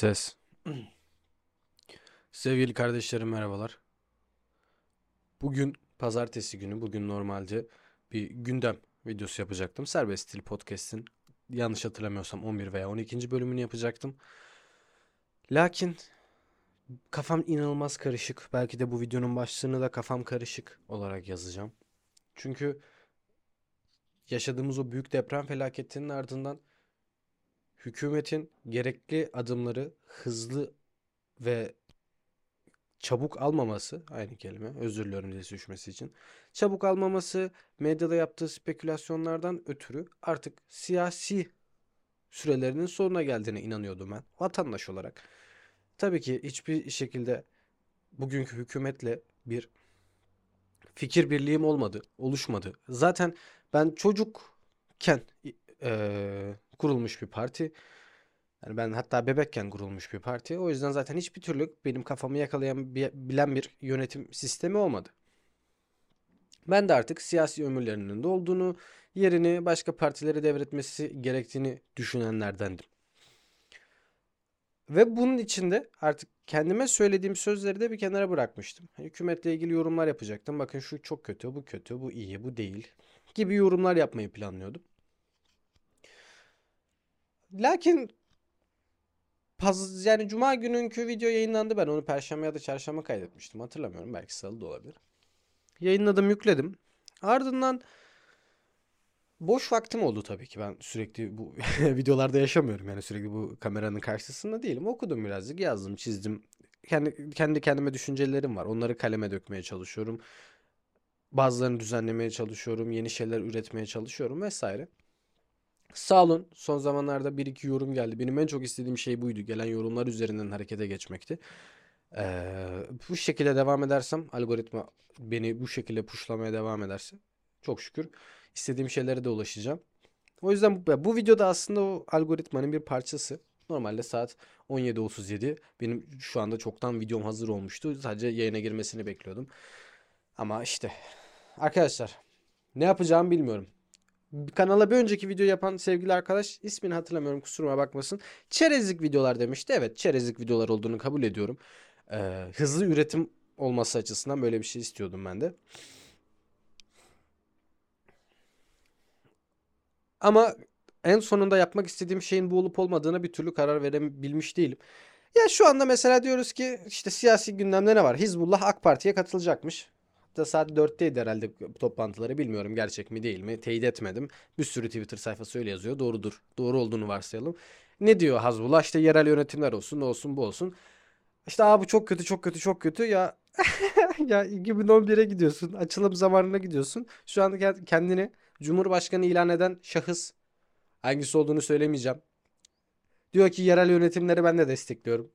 Ses. Sevgili kardeşlerim merhabalar. Bugün pazartesi günü. Bugün normalde bir gündem videosu yapacaktım. Serbest Stil Podcast'in yanlış hatırlamıyorsam 11 veya 12. bölümünü yapacaktım. Lakin kafam inanılmaz karışık. Belki de bu videonun başlığını da kafam karışık olarak yazacağım. Çünkü yaşadığımız o büyük deprem felaketinin ardından hükümetin gerekli adımları hızlı ve çabuk almaması, aynı kelime, özür diliyorum dil düşmesi için. Çabuk almaması, medyada yaptığı spekülasyonlardan ötürü artık siyasi sürelerinin sonuna geldiğine inanıyordum ben vatandaş olarak. Tabii ki hiçbir şekilde bugünkü hükümetle bir fikir birliğim olmadı, oluşmadı. Zaten ben çocukken eee, kurulmuş bir parti. Yani ben hatta bebekken kurulmuş bir parti. O yüzden zaten hiçbir türlü benim kafamı yakalayan bilen bir yönetim sistemi olmadı. Ben de artık siyasi ömürlerinin de olduğunu, yerini başka partilere devretmesi gerektiğini düşünenlerdendim. Ve bunun içinde artık kendime söylediğim sözleri de bir kenara bırakmıştım. Hani Hükümetle ilgili yorumlar yapacaktım. Bakın şu çok kötü, bu kötü, bu iyi, bu değil gibi yorumlar yapmayı planlıyordum. Lakin paz yani cuma gününkü video yayınlandı. Ben onu perşembe ya da çarşamba kaydetmiştim. Hatırlamıyorum. Belki salı da olabilir. Yayınladım, yükledim. Ardından boş vaktim oldu tabii ki. Ben sürekli bu videolarda yaşamıyorum. Yani sürekli bu kameranın karşısında değilim. Okudum birazcık, yazdım, çizdim. Kendi kendi kendime düşüncelerim var. Onları kaleme dökmeye çalışıyorum. Bazılarını düzenlemeye çalışıyorum. Yeni şeyler üretmeye çalışıyorum vesaire. Sağ olun. Son zamanlarda bir iki yorum geldi. Benim en çok istediğim şey buydu. Gelen yorumlar üzerinden harekete geçmekti. Ee, bu şekilde devam edersem, algoritma beni bu şekilde pushlamaya devam ederse çok şükür istediğim şeylere de ulaşacağım. O yüzden bu, bu videoda aslında o algoritmanın bir parçası. Normalde saat 17.37. Benim şu anda çoktan videom hazır olmuştu. Sadece yayına girmesini bekliyordum. Ama işte arkadaşlar ne yapacağımı bilmiyorum. Kanala bir önceki video yapan sevgili arkadaş ismini hatırlamıyorum kusuruma bakmasın. Çerezlik videolar demişti. Evet çerezlik videolar olduğunu kabul ediyorum. Ee, hızlı üretim olması açısından böyle bir şey istiyordum ben de. Ama en sonunda yapmak istediğim şeyin bu olup olmadığına bir türlü karar verebilmiş değilim. Ya şu anda mesela diyoruz ki işte siyasi gündemde ne var? Hizbullah AK Parti'ye katılacakmış da saat 4'teydi herhalde toplantıları. Bilmiyorum gerçek mi değil mi? Teyit etmedim. Bir sürü Twitter sayfası öyle yazıyor. Doğrudur. Doğru olduğunu varsayalım. Ne diyor Hazbullah? İşte yerel yönetimler olsun, olsun, bu olsun. İşte abi çok kötü, çok kötü, çok kötü. Ya ya 2011'e gidiyorsun. Açılım zamanına gidiyorsun. Şu anda kendini Cumhurbaşkanı ilan eden şahıs hangisi olduğunu söylemeyeceğim. Diyor ki yerel yönetimleri ben de destekliyorum.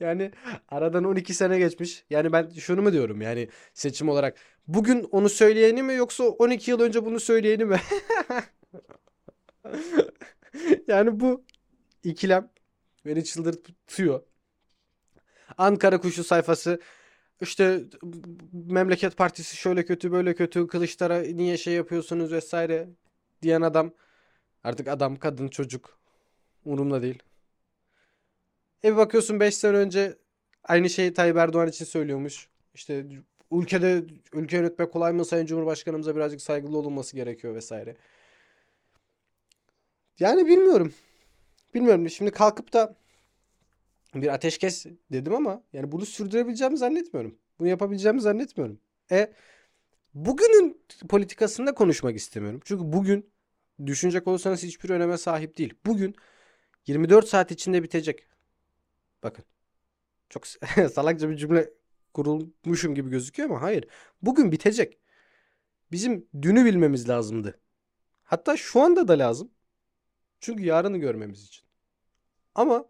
Yani aradan 12 sene geçmiş. Yani ben şunu mu diyorum yani seçim olarak. Bugün onu söyleyeni mi yoksa 12 yıl önce bunu söyleyeni mi? yani bu ikilem beni çıldırtıyor. Ankara Kuşu sayfası işte memleket partisi şöyle kötü böyle kötü Kılıçlara niye şey yapıyorsunuz vesaire diyen adam artık adam kadın çocuk umurumda değil. E bir bakıyorsun 5 sene önce aynı şeyi Tayyip Erdoğan için söylüyormuş. İşte ülkede ülke yönetmek kolay mı Sayın Cumhurbaşkanımıza birazcık saygılı olunması gerekiyor vesaire. Yani bilmiyorum. Bilmiyorum. Şimdi kalkıp da bir ateşkes dedim ama yani bunu sürdürebileceğimi zannetmiyorum. Bunu yapabileceğimi zannetmiyorum. E bugünün politikasında konuşmak istemiyorum. Çünkü bugün düşünecek olursanız hiçbir öneme sahip değil. Bugün 24 saat içinde bitecek. Bakın. Çok salakça bir cümle kurulmuşum gibi gözüküyor ama hayır. Bugün bitecek. Bizim dünü bilmemiz lazımdı. Hatta şu anda da lazım. Çünkü yarını görmemiz için. Ama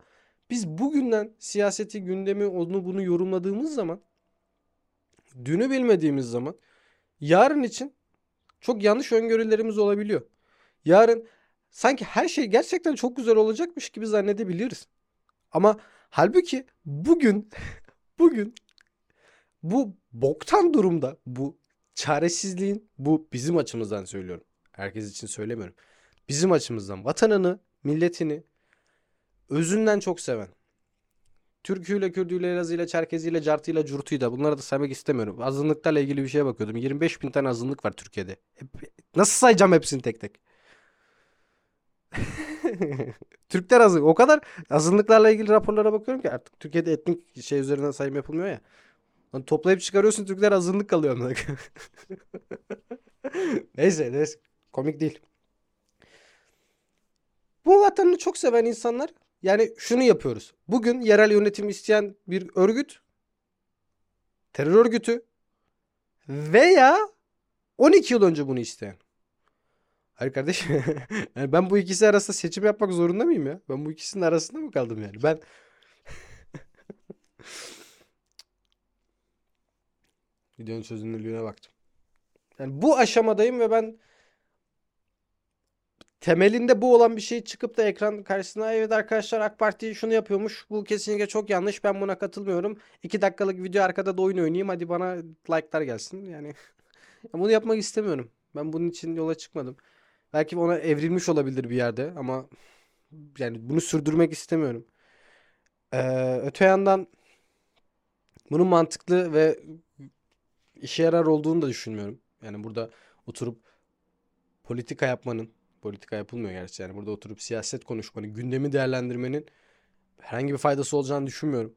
biz bugünden siyaseti, gündemi, onu bunu yorumladığımız zaman dünü bilmediğimiz zaman yarın için çok yanlış öngörülerimiz olabiliyor. Yarın sanki her şey gerçekten çok güzel olacakmış gibi zannedebiliriz. Ama halbuki bugün bugün bu boktan durumda bu çaresizliğin bu bizim açımızdan söylüyorum. Herkes için söylemiyorum. bizim açımızdan vatanını, milletini özünden çok seven. Türküyle, Kürdüyle, Elazığıyla, Çerkeziyle, Cartıyla, Curtuyla bunları da saymak istemiyorum. Azınlıklarla ilgili bir şeye bakıyordum. 25 bin tane azınlık var Türkiye'de. Nasıl sayacağım hepsini tek tek? Türkler azınlık. O kadar azınlıklarla ilgili raporlara bakıyorum ki artık Türkiye'de etnik şey üzerinden sayım yapılmıyor ya. Lan toplayıp çıkarıyorsun Türkler azınlık kalıyor. neyse neyse. Komik değil. Bu vatanını çok seven insanlar yani şunu yapıyoruz. Bugün yerel yönetim isteyen bir örgüt, terör örgütü veya 12 yıl önce bunu isteyen. Hayır kardeşim. Yani ben bu ikisi arasında seçim yapmak zorunda mıyım ya? Ben bu ikisinin arasında mı kaldım yani? Ben videonun çözünürlüğüne baktım. Yani bu aşamadayım ve ben temelinde bu olan bir şey çıkıp da ekran karşısına evet arkadaşlar AK Parti şunu yapıyormuş. Bu kesinlikle çok yanlış. Ben buna katılmıyorum. 2 dakikalık video arkada da oyun oynayayım. Hadi bana like'lar gelsin. Yani bunu yapmak istemiyorum. Ben bunun için yola çıkmadım. Belki ona evrilmiş olabilir bir yerde ama yani bunu sürdürmek istemiyorum. Ee, öte yandan bunun mantıklı ve işe yarar olduğunu da düşünmüyorum. Yani burada oturup politika yapmanın, politika yapılmıyor gerçi yani burada oturup siyaset konuşmanın, gündemi değerlendirmenin herhangi bir faydası olacağını düşünmüyorum.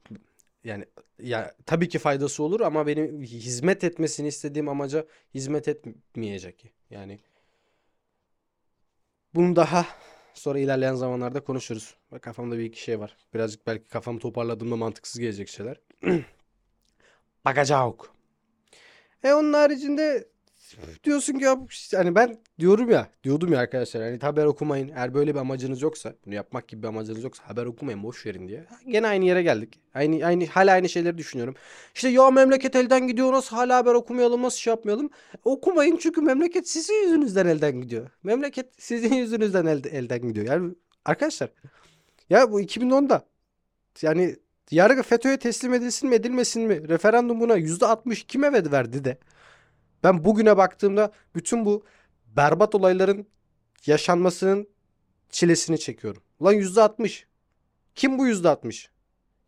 Yani ya tabii ki faydası olur ama benim hizmet etmesini istediğim amaca hizmet etmeyecek. Yani bunu daha sonra ilerleyen zamanlarda konuşuruz. Ve kafamda bir iki şey var. Birazcık belki kafamı toparladığımda mantıksız gelecek şeyler. Bakacağız. E onun haricinde diyorsun ki ya hani ben diyorum ya diyordum ya arkadaşlar hani haber okumayın eğer böyle bir amacınız yoksa bunu yapmak gibi bir amacınız yoksa haber okumayın boş verin diye. Gene aynı yere geldik. Aynı aynı hala aynı şeyleri düşünüyorum. İşte ya memleket elden gidiyor nasıl hala haber okumayalım nasıl şey yapmayalım. Okumayın çünkü memleket sizin yüzünüzden elden gidiyor. Memleket sizin yüzünüzden elde, elden gidiyor. Yani arkadaşlar ya bu 2010'da yani yargı FETÖ'ye teslim edilsin mi edilmesin mi referandumuna %60 kime verdi de ben bugüne baktığımda bütün bu berbat olayların yaşanmasının çilesini çekiyorum. Ulan %60. Kim bu %60?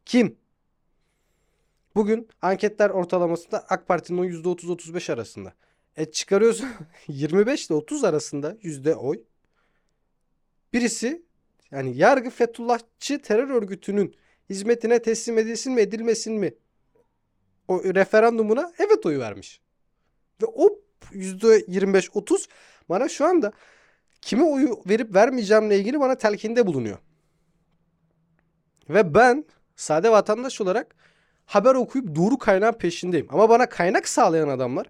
Kim? Bugün anketler ortalamasında AK Parti'nin o %30-35 arasında. E çıkarıyorsun 25 ile 30 arasında yüzde oy. Birisi yani yargı Fethullahçı terör örgütünün hizmetine teslim edilsin mi edilmesin mi o referandumuna evet oyu vermiş. Ve o %25-30 bana şu anda kime oyu verip vermeyeceğimle ilgili bana telkinde bulunuyor. Ve ben sade vatandaş olarak haber okuyup doğru kaynağın peşindeyim. Ama bana kaynak sağlayan adamlar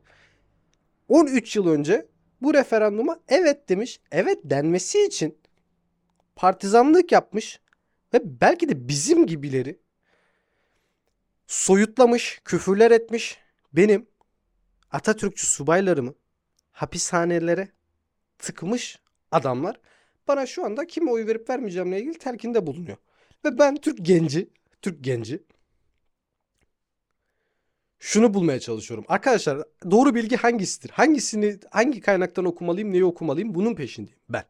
13 yıl önce bu referanduma evet demiş. Evet denmesi için partizanlık yapmış ve belki de bizim gibileri soyutlamış, küfürler etmiş. Benim Atatürkçü subaylarımı hapishanelere tıkmış adamlar bana şu anda kime oy verip vermeyeceğimle ilgili telkinde bulunuyor. Ve ben Türk genci, Türk genci şunu bulmaya çalışıyorum. Arkadaşlar doğru bilgi hangisidir? Hangisini hangi kaynaktan okumalıyım, neyi okumalıyım? Bunun peşindeyim ben.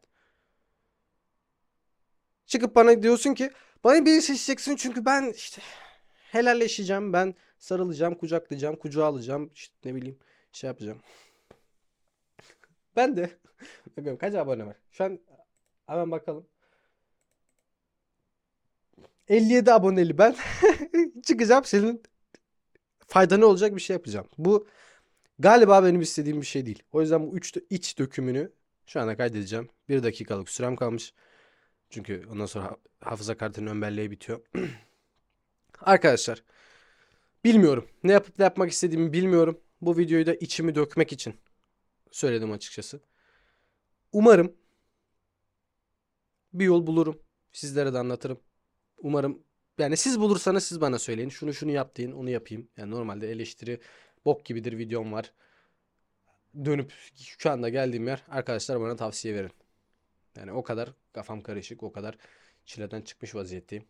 Çıkıp bana diyorsun ki bana biri seçeceksin çünkü ben işte helalleşeceğim, ben sarılacağım, kucaklayacağım, kucağa alacağım, işte ne bileyim şey yapacağım. Ben de bakıyorum kaç abone var? Şu an hemen bakalım. 57 aboneli ben. Çıkacağım senin faydanı olacak bir şey yapacağım. Bu galiba benim istediğim bir şey değil. O yüzden bu üç iç dökümünü şu anda kaydedeceğim. Bir dakikalık sürem kalmış. Çünkü ondan sonra hafıza kartının ön belleği bitiyor. Arkadaşlar bilmiyorum. Ne yapıp ne yapmak istediğimi bilmiyorum. Bu videoyu da içimi dökmek için söyledim açıkçası. Umarım bir yol bulurum. Sizlere de anlatırım. Umarım yani siz bulursanız siz bana söyleyin. Şunu şunu yap deyin onu yapayım. Yani normalde eleştiri bok gibidir videom var. Dönüp şu anda geldiğim yer arkadaşlar bana tavsiye verin. Yani o kadar kafam karışık o kadar çileden çıkmış vaziyetteyim.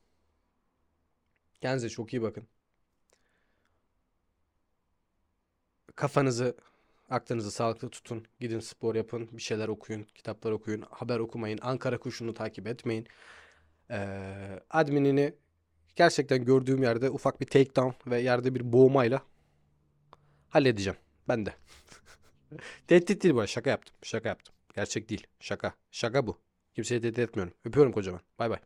Kendinize çok iyi bakın. Kafanızı Aklınızı sağlıklı tutun. Gidin spor yapın. Bir şeyler okuyun. Kitaplar okuyun. Haber okumayın. Ankara Kuşu'nu takip etmeyin. Ee, adminini gerçekten gördüğüm yerde ufak bir takedown ve yerde bir boğmayla halledeceğim. Ben de. Tehdit değil bu. Şaka yaptım. Şaka yaptım. Gerçek değil. Şaka. Şaka bu. Kimseye tehdit etmiyorum. Öpüyorum kocaman. Bay bay.